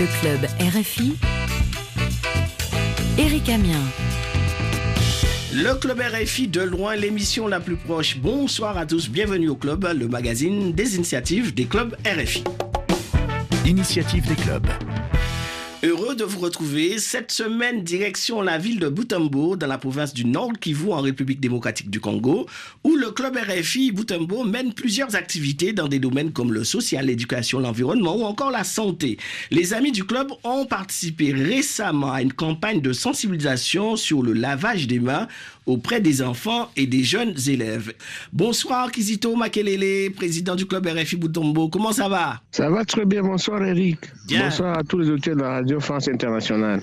Le club RFI. Eric Amien. Le club RFI de loin, l'émission la plus proche. Bonsoir à tous, bienvenue au club, le magazine des initiatives des clubs RFI. Initiative des clubs. Heureux de vous retrouver. Cette semaine, direction la ville de Butembo, dans la province du Nord Kivu, en République démocratique du Congo, où le club RFI Butembo mène plusieurs activités dans des domaines comme le social, l'éducation, l'environnement ou encore la santé. Les amis du club ont participé récemment à une campagne de sensibilisation sur le lavage des mains auprès des enfants et des jeunes élèves. Bonsoir Kizito Makelele, président du club RFI Butembo. Comment ça va? Ça va très bien. Bonsoir Eric. Bien. Bonsoir à tous les auditeurs de la Radio France Internationale.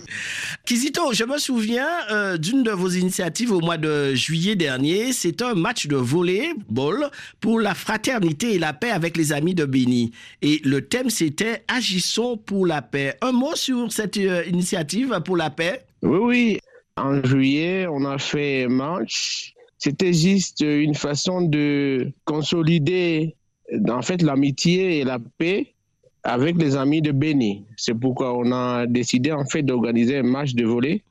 Kizito, je me souviens euh, d'une de vos initiatives au mois de juillet dernier. C'est un match de volleyball pour la fraternité et la paix avec les amis de Béni. Et le thème, c'était Agissons pour la paix. Un mot sur cette euh, initiative pour la paix? Oui, oui. En juillet, on a fait un match. C'était juste une façon de consolider en fait l'amitié et la paix avec les amis de Béni. C'est pourquoi on a décidé en fait d'organiser un match de volley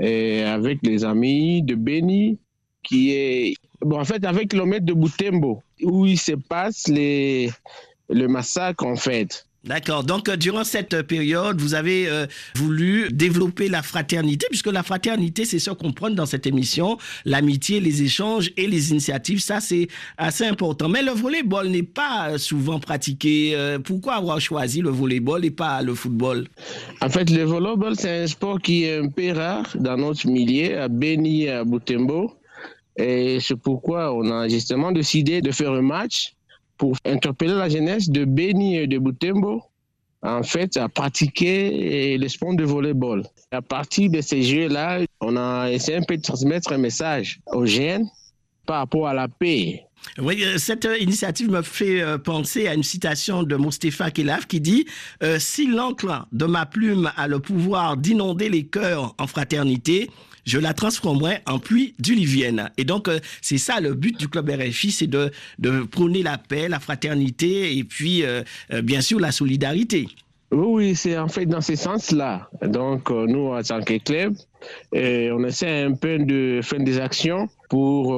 et avec les amis de Béni qui est bon, en fait avec le maître de Boutembo où il se passe le massacre en fait. D'accord. Donc, euh, durant cette période, vous avez euh, voulu développer la fraternité, puisque la fraternité, c'est ce qu'on prend dans cette émission, l'amitié, les échanges et les initiatives. Ça, c'est assez important. Mais le volleyball n'est pas euh, souvent pratiqué. Euh, pourquoi avoir choisi le volleyball et pas le football? En fait, le volleyball, c'est un sport qui est un peu rare dans notre milieu, à Beni, à Butembo. Et c'est pourquoi on a justement décidé de faire un match pour interpeller la jeunesse de Beni et de Butembo, en fait, à pratiquer le sport de volleyball. À partir de ces jeux-là, on a essayé un peu de transmettre un message aux jeunes par rapport à la paix. Oui, euh, cette euh, initiative me fait euh, penser à une citation de Mustapha Kelaf qui dit Si l'encre de ma plume a le pouvoir d'inonder les cœurs en fraternité, je la transformerai en pluie diluvienne. Et donc, euh, c'est ça le but du club RFI, c'est de, prôner la paix, la fraternité et puis, euh, euh, bien sûr, la solidarité. Oui, oui, c'est en fait dans ce sens-là. Donc, nous, en tant que club, euh, on essaie un peu de faire des actions pour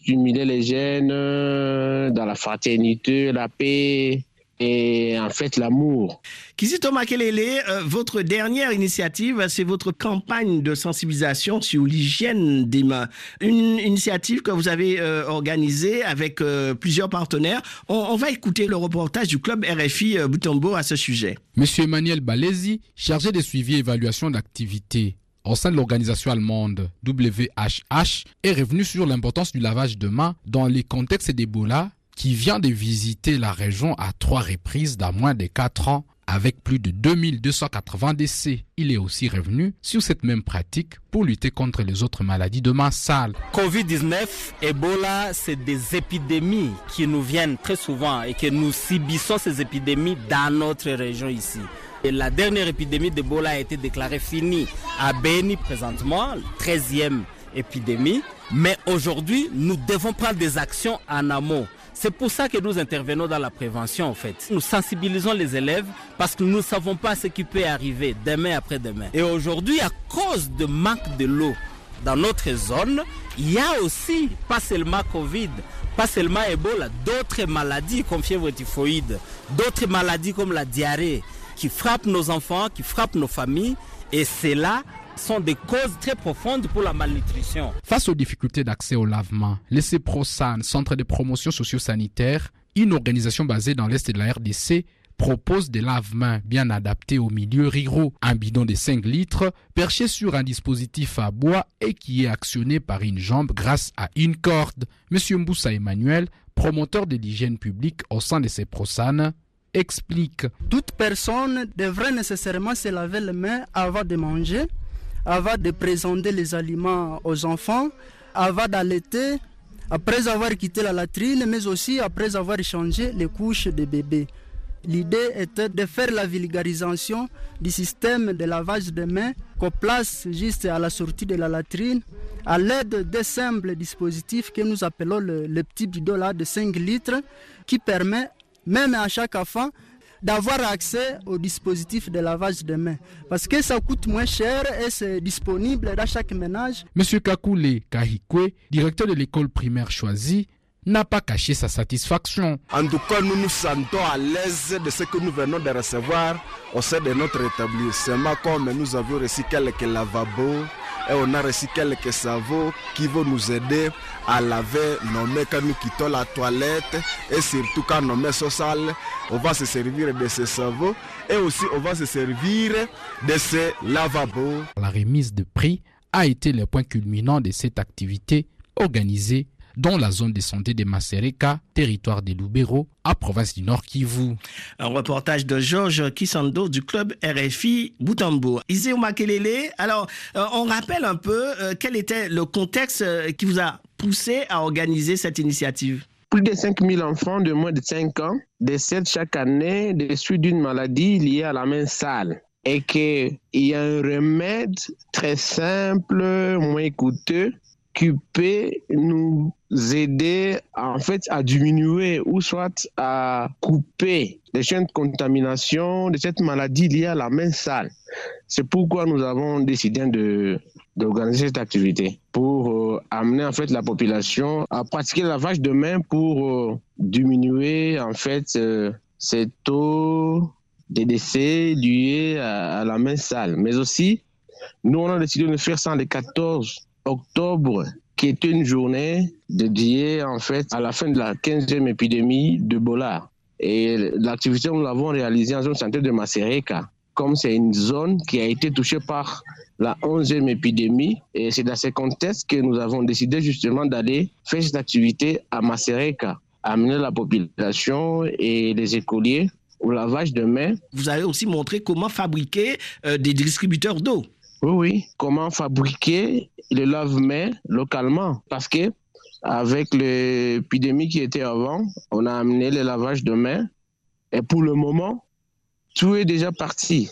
stimuler les jeunes dans la fraternité, la paix et en fait l'amour. Kizito Makelele, euh, votre dernière initiative, c'est votre campagne de sensibilisation sur l'hygiène des mains. Une initiative que vous avez euh, organisée avec euh, plusieurs partenaires. On, on va écouter le reportage du club RFI euh, Butombo à ce sujet. Monsieur Emmanuel Balezi, chargé de suivi et évaluation d'activité au sein de l'organisation allemande WHH, est revenu sur l'importance du lavage de mains dans les contextes d'Ebola qui vient de visiter la région à trois reprises dans moins de quatre ans avec plus de 2280 décès. Il est aussi revenu sur cette même pratique pour lutter contre les autres maladies de main sale. Covid-19, Ebola, c'est des épidémies qui nous viennent très souvent et que nous subissons ces épidémies dans notre région ici. La dernière épidémie d'Ebola a été déclarée finie à Beni présentement, 13e épidémie. Mais aujourd'hui, nous devons prendre des actions en amont. C'est pour ça que nous intervenons dans la prévention en fait. Nous sensibilisons les élèves parce que nous ne savons pas ce qui peut arriver demain après-demain. Et aujourd'hui, à cause de manque de l'eau dans notre zone, il y a aussi, pas seulement Covid, pas seulement Ebola, d'autres maladies comme fièvre typhoïde, d'autres maladies comme la diarrhée qui frappent nos enfants, qui frappent nos familles. Et c'est là sont des causes très profondes pour la malnutrition. Face aux difficultés d'accès au lavement, le CEPROSAN, Centre de promotion socio-sanitaire, une organisation basée dans l'Est de la RDC, propose des lave-mains bien adaptés aux milieux ruraux. Un bidon de 5 litres perché sur un dispositif à bois et qui est actionné par une jambe grâce à une corde. Monsieur Mboussa Emmanuel, promoteur de l'hygiène publique au sein de CEPROSAN, explique. Toute personne devrait nécessairement se laver les mains avant de manger, avant de présenter les aliments aux enfants, avant d'allaiter, après avoir quitté la latrine, mais aussi après avoir changé les couches des bébés. L'idée était de faire la vulgarisation du système de lavage des mains qu'on place juste à la sortie de la latrine à l'aide d'un simple dispositif que nous appelons le, petit bidon de 5 litres qui permet même à chaque enfant d'avoir accès au dispositif de lavage de mains. Parce que ça coûte moins cher et c'est disponible dans chaque ménage. Monsieur Kakule Kahikwe, directeur de l'école primaire choisie, n'a pas caché sa satisfaction. En tout cas, nous nous sentons à l'aise de ce que nous venons de recevoir au sein de notre établissement, comme nous avons reçu quelques lavabos et on a reçu quelques savons qui vont nous aider à laver nos mains quand nous quittons la toilette et surtout quand nos mains sont sales, on va se servir de ces savons et aussi on va se servir de ces lavabos. La remise de prix a été le point culminant de cette activité organisée dans la zone de santé de Masereka, territoire de Lubero, à province du Nord Kivu. Un reportage de Georges Kisando du club RFI Boutambo. Iseo Makelele, alors euh, on rappelle un peu euh, quel était le contexte euh, qui vous a poussé à organiser cette initiative? Plus de 5000 enfants de moins de 5 ans décèdent chaque année de suite d'une maladie liée à la main sale. Et qu'il y a un remède très simple, moins coûteux, qui peut nous aider en fait à diminuer ou soit à couper les chaînes de contamination de cette maladie liée à la main sale. C'est pourquoi nous avons décidé de d'organiser cette activité pour euh, amener en fait la population à pratiquer le lavage de main pour euh, diminuer en fait euh, ces taux de décès liés à, la main sale. Mais aussi, nous on a décidé de faire ça le 14 octobre qui était une journée dédiée en fait à la fin de la 15e épidémie de Bola. Et l'activité, nous l'avons réalisée en zone santé de Masereka. Comme c'est une zone qui a été touchée par la 11e épidémie, et c'est dans ce contexte que nous avons décidé justement d'aller faire cette activité à Masereka, amener la population et les écoliers au lavage de mains. Vous avez aussi montré comment fabriquer euh, des distributeurs d'eau. Oui, oui. Comment fabriquer le lave-mains localement? Parce que avec l'épidémie qui était avant, on a amené le lavage de mains. Et pour le moment, tout est déjà parti.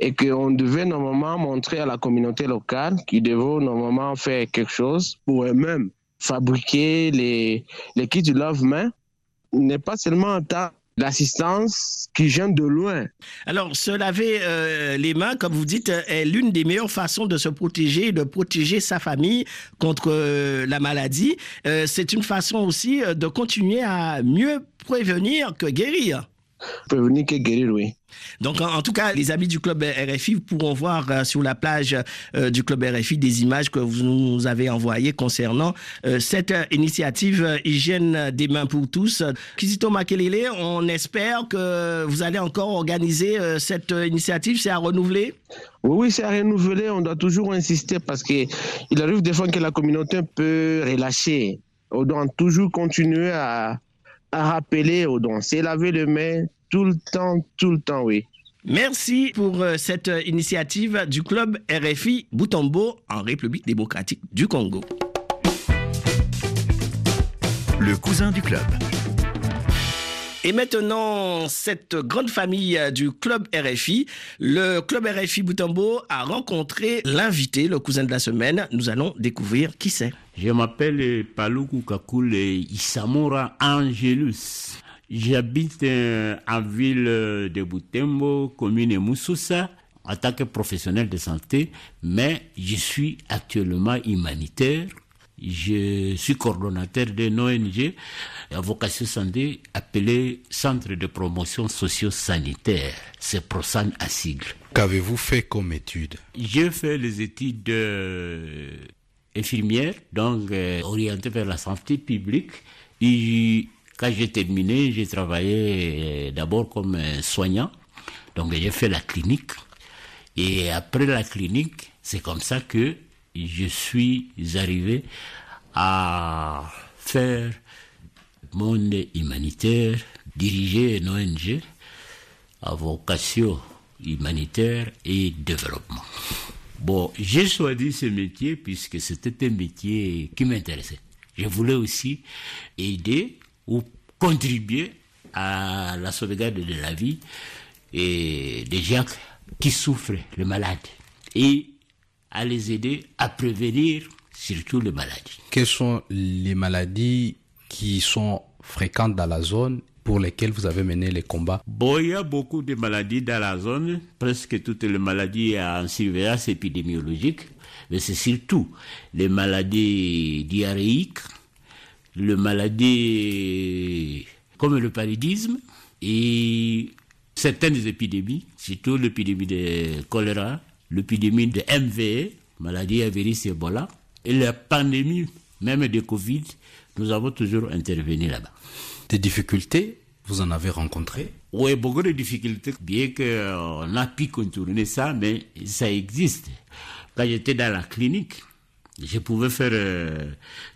Et qu'on devait normalement montrer à la communauté locale qu'ils devaient normalement faire quelque chose pour eux-mêmes fabriquer les, kits de lave-mains. N'est pas seulement en temps l'assistance qui vient de loin. Alors, se laver euh, les mains, comme vous dites, est l'une des meilleures façons de se protéger de protéger sa famille contre euh, la maladie. Euh, c'est une façon aussi de continuer à mieux prévenir que guérir. Prévenir que guérir, oui. Donc, en, en, tout cas, les amis du club RFI pourront voir euh, sur la plage euh, du club RFI des images que vous nous avez envoyées concernant euh, cette initiative Hygiène des mains pour tous. Kizito Makelele, on espère que vous allez encore organiser cette initiative. C'est à renouveler? Oui, oui c'est à renouveler. On doit toujours insister parce qu'il arrive des fois que la communauté peut relâcher. On doit toujours continuer à, à rappeler aux dons. C'est laver les mains tout le temps, tout le temps, oui. Merci pour euh, cette initiative du club RFI Boutombo en République démocratique du Congo. Le cousin du club. Et maintenant, cette grande famille du club RFI, le club RFI Boutambo a rencontré l'invité, le cousin de la semaine. Nous allons découvrir qui c'est. Je m'appelle Paluku Kakule Isamora Angelus. J'habite euh, en ville de Boutembo, commune Moussoussa, en tant que professionnel de santé, mais je suis actuellement humanitaire. Je suis coordonnateur d'une ONG à vocation santé appelée Centre de promotion socio-sanitaire. C'est ProSan à sigle. Qu'avez-vous fait comme études J'ai fait les études euh, infirmières, donc euh, orientées vers la santé publique. Et quand j'ai terminé, j'ai travaillé d'abord comme soignant. Donc j'ai fait la clinique. Et après la clinique, c'est comme ça que je suis arrivé à faire monde humanitaire, diriger une ONG à vocation humanitaire et développement. Bon, j'ai choisi ce métier puisque c'était un métier qui m'intéressait. Je voulais aussi aider ou contribuer à la sauvegarde de la vie et des gens qui souffrent, les malades, et à les aider à prévenir surtout les maladies. Quelles sont les maladies qui sont fréquentes dans la zone pour lesquelles vous avez mené les combats? Bon, il y a beaucoup de maladies dans la zone, presque toutes les maladies en surveillance épidémiologique, mais c'est surtout les maladies diarrhéiques, les maladies comme le paludisme et certaines épidémies, surtout l'épidémie de choléra, l'épidémie de MVE, maladie à virus Ebola, et la pandémie même de Covid, nous avons toujours intervenu là-bas. Des difficultés, vous en avez rencontré? Oui, beaucoup de difficultés, bien qu'on a pu contourner ça, mais ça existe. Quand j'étais dans la clinique, je pouvais faire euh,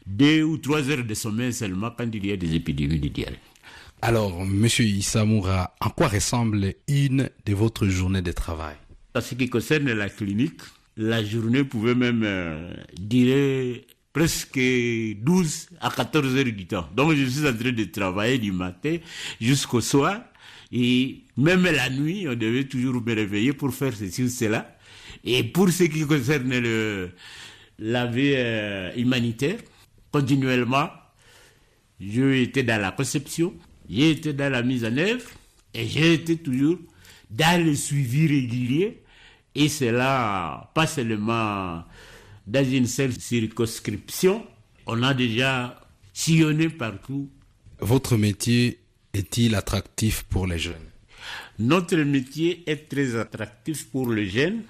deux ou trois heures de sommeil seulement quand il y a des épidémies de diarrhée. Alors, Monsieur Issamoura, en quoi ressemble une de votre journée de travail? En ce qui concerne la clinique, la journée pouvait même euh, durer presque 12 à 14 heures du temps. Donc je suis en train de travailler du matin jusqu'au soir. Et même la nuit, on devait toujours me réveiller pour faire ceci ou cela. Et pour ce qui concerne le, la vie euh, humanitaire, continuellement, j'ai été dans la conception, j'ai été dans la mise en œuvre et j'ai été toujours dans le suivi régulier. Et cela, pas seulement dans une seule circonscription, on a déjà sillonné partout. Votre métier est-il attractif pour les jeunes? Notre métier est très attractif pour les jeunes,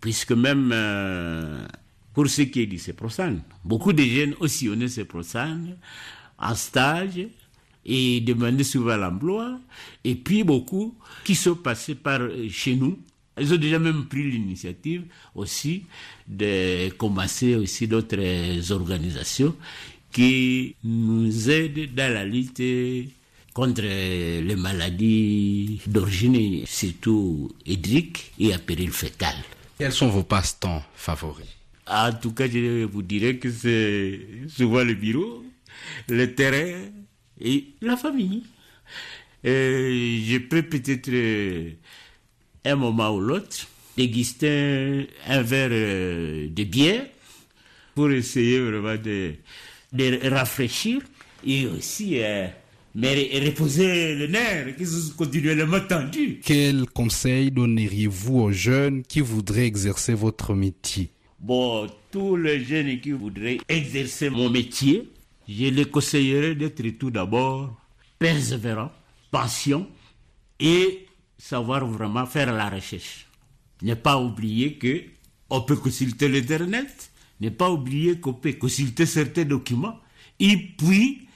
puisque même euh, pour ce qui est du CEPROSAN, beaucoup de jeunes ont sillonné CEPROSAN en stage et demandé souvent l'emploi, et puis beaucoup qui sont passés par chez nous ils ont déjà même pris l'initiative aussi de commencer aussi d'autres organisations qui nous aident dans la lutte contre les maladies d'origine surtout hydrique et à péril fétal. Quels sont vos passe-temps favoris? En tout cas, je vous dirais que c'est souvent le bureau, le terrain et la famille. Et je peux peut-être un moment ou l'autre, déguster un verre de bière pour essayer vraiment de, de rafraîchir et aussi euh, mais reposer le nerf qui sont continuellement tendus. Quel conseil donneriez-vous aux jeunes qui voudraient exercer votre métier? Bon, tous les jeunes qui voudraient exercer mon métier, je les conseillerais d'être tout d'abord persévérant, patient et savoir vraiment faire la recherche. Ne pas oublier que on peut consulter l'internet, ne pas oublier qu'on peut consulter certains documents, et puis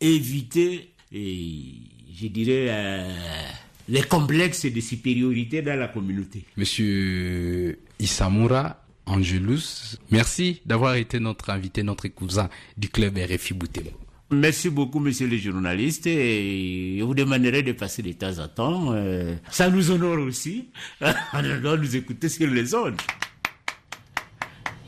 éviter, je dirais, euh, les complexes de supériorité dans la communauté. Monsieur Isamura Angelus, merci d'avoir été notre invité, notre cousin du club RFI Boutemo. Merci beaucoup, monsieur le journaliste, et je vous demanderai de passer de temps en temps. Euh, ça nous honore aussi. On doit nous écouter sur les ondes.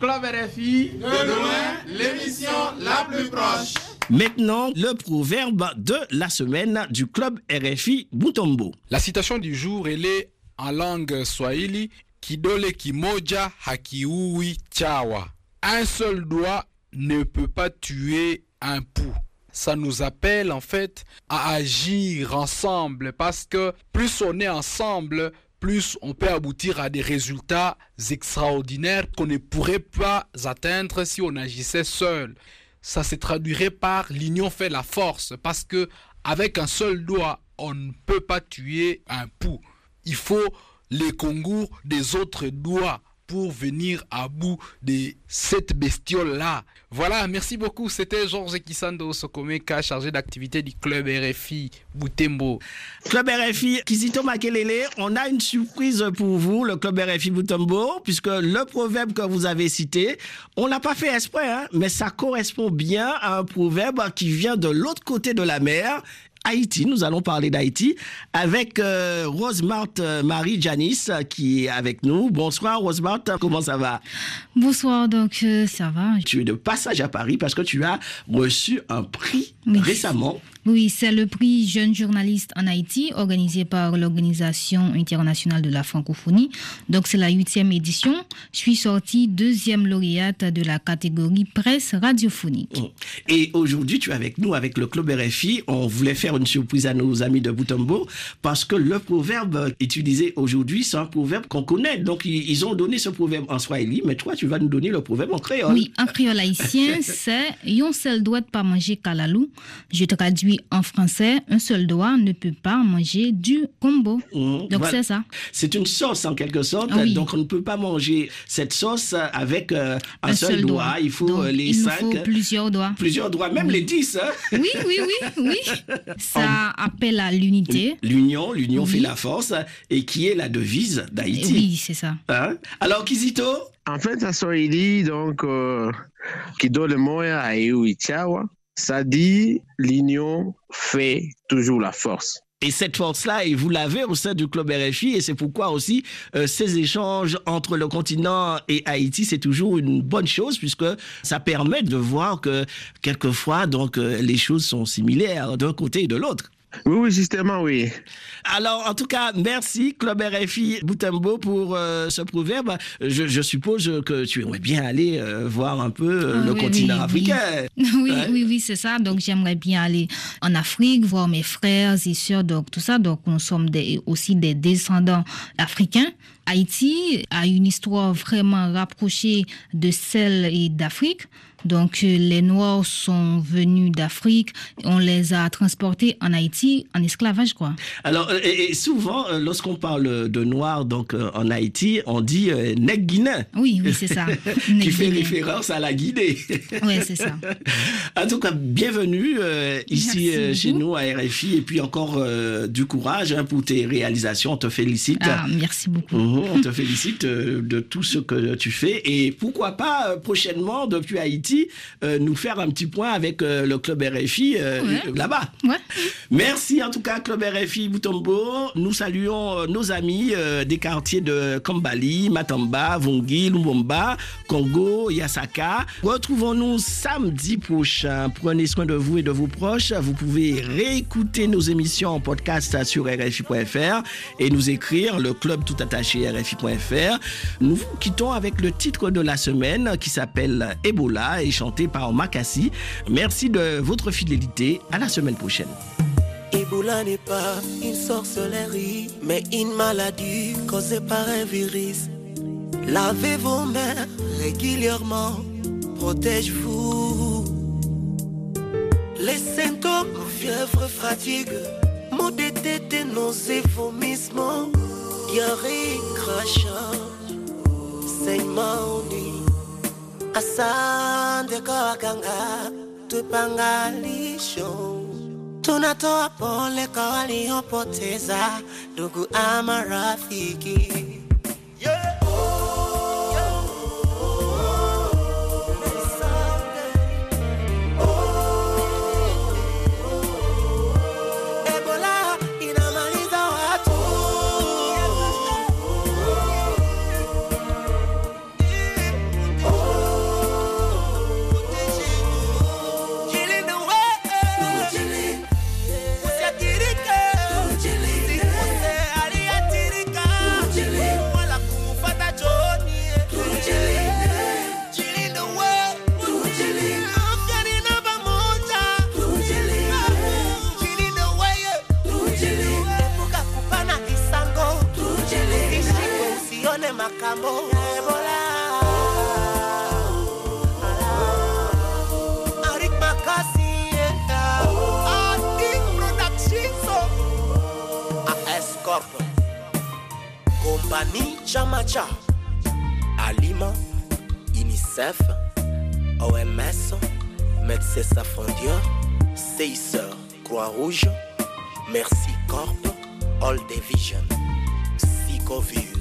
Club RFI, de loin, l'émission la plus proche. Maintenant, le proverbe de la semaine du club RFI Boutombo. La citation du jour, elle est en langue swahili Kidole kimoja hakiui chawa. Un seul doigt ne peut pas tuer un pou ça nous appelle en fait à agir ensemble parce que plus on est ensemble, plus on peut aboutir à des résultats extraordinaires qu'on ne pourrait pas atteindre si on agissait seul. Ça se traduirait par l'union fait la force parce que avec un seul doigt, on ne peut pas tuer un pou. Il faut les concours des autres doigts pour venir à bout de cette bestiole-là. Voilà, merci beaucoup. C'était Georges Kisando Sokomeka, chargé d'activité du club RFI Boutembo. Club RFI Kizito Makelele, on a une surprise pour vous, le club RFI Boutembo, puisque le proverbe que vous avez cité, on l'a pas fait exprès, hein, mais ça correspond bien à un proverbe qui vient de l'autre côté de la mer Haïti. Nous allons parler d'Haïti avec euh, Rosemart euh, Marie Janice euh, qui est avec nous. Bonsoir Rosemart, comment ça va? Bonsoir, donc euh, ça va. Tu es de passage à Paris parce que tu as reçu un prix Oui. récemment Oui, c'est le prix Jeune journaliste en Haïti organisé par l'Organisation internationale de la francophonie. Donc c'est la huitième édition. Je suis sortie deuxième lauréate de la catégorie presse radiophonique. Mm. Et aujourd'hui, tu es avec nous, avec le club RFI. On voulait faire une surprise à nos amis de Boutombo parce que le proverbe utilisé aujourd'hui, c'est un proverbe qu'on connaît. Donc ils ont donné ce proverbe en swahili, mais toi, tu vas nous donner le proverbe en créole. Oui, en créole haïtien, c'est Yon seul doit pas manger kalalou. Je traduis en français, un seul doigt ne peut pas manger du combo. Mmh, Donc c'est ça. C'est une sauce en quelque sorte. Donc on ne peut pas manger cette sauce avec euh, un, seul, doigt. Il faut euh, les il cinq. Il faut plusieurs doigts. Plusieurs doigts, même les dix. Hein. Oui, oui, oui, oui. Ça appelle à l'unité. L'union, l'union fait la force et qui est la devise d'Haïti. Oui, c'est ça. Hein? Alors Kizito? En fait, ça Swahili, donc, euh, le moya à ça dit l'union fait toujours la force. Et cette force-là, et vous l'avez au sein du club RFI, et c'est pourquoi aussi euh, ces échanges entre le continent et Haïti, c'est toujours une bonne chose, puisque ça permet de voir que quelquefois, donc, euh, les choses sont similaires d'un côté et de l'autre. Oui, oui, justement, oui. Alors, en tout cas, merci, Club RFI Boutembo, pour euh, ce proverbe. Je, suppose que tu aimerais bien aller euh, voir un peu euh, ah le continent africain. Oui, oui, oui, c'est ça. Donc, j'aimerais bien aller en Afrique, voir mes frères et sœurs, donc tout ça. Donc, nous sommes aussi des descendants africains. Haïti a une histoire vraiment rapprochée de celle d'Afrique. Donc euh, les Noirs sont venus d'Afrique, on les a transportés en Haïti en esclavage quoi. Alors et, souvent euh, lorsqu'on parle de Noirs donc euh, en Haïti, on dit euh, guinéen. Oui, oui, c'est ça. qui fait référence à la Guinée. oui, c'est ça. En tout cas, bienvenue ici chez nous à RFI et puis encore du courage hein, pour tes réalisations, on te félicite. Ah, merci beaucoup. Mhm, on te félicite de tout ce que tu fais et pourquoi pas prochainement depuis Haïti euh, nous faire un petit point avec euh, le club RFI euh, là-bas. Merci en tout cas, club RFI Boutombo. Nous saluons nos amis des quartiers de Kambali, Matamba, Vongi, Lumumba, Congo, Yasaka. Retrouvons-nous samedi prochain. Prenez soin de vous et de vos proches. Vous pouvez réécouter nos émissions en podcast sur RFI.fr et nous écrire le club tout attaché RFI.fr. Nous vous quittons avec le titre de la semaine qui s'appelle Ebola chanté par Makassi. Merci de votre fidélité. À la semaine prochaine. Ebola n'est pas une sorcellerie, mais une maladie causée par un virus. Lavez vos mains régulièrement, protège-vous. Les symptômes, fièvre, fatigue, maux de tête, nausées, vomissements, diarrhée, crachat, saignement Asante kwa waganga, tupangalisho. Tunatoa pole kwa waliopoteza ndugu ama rafiki. Compagnie Chamacha, Alima, UNICEF, OMS, Médecins Sans Frontières, Croix-Rouge, Merci Corp, All Division, Psychovir.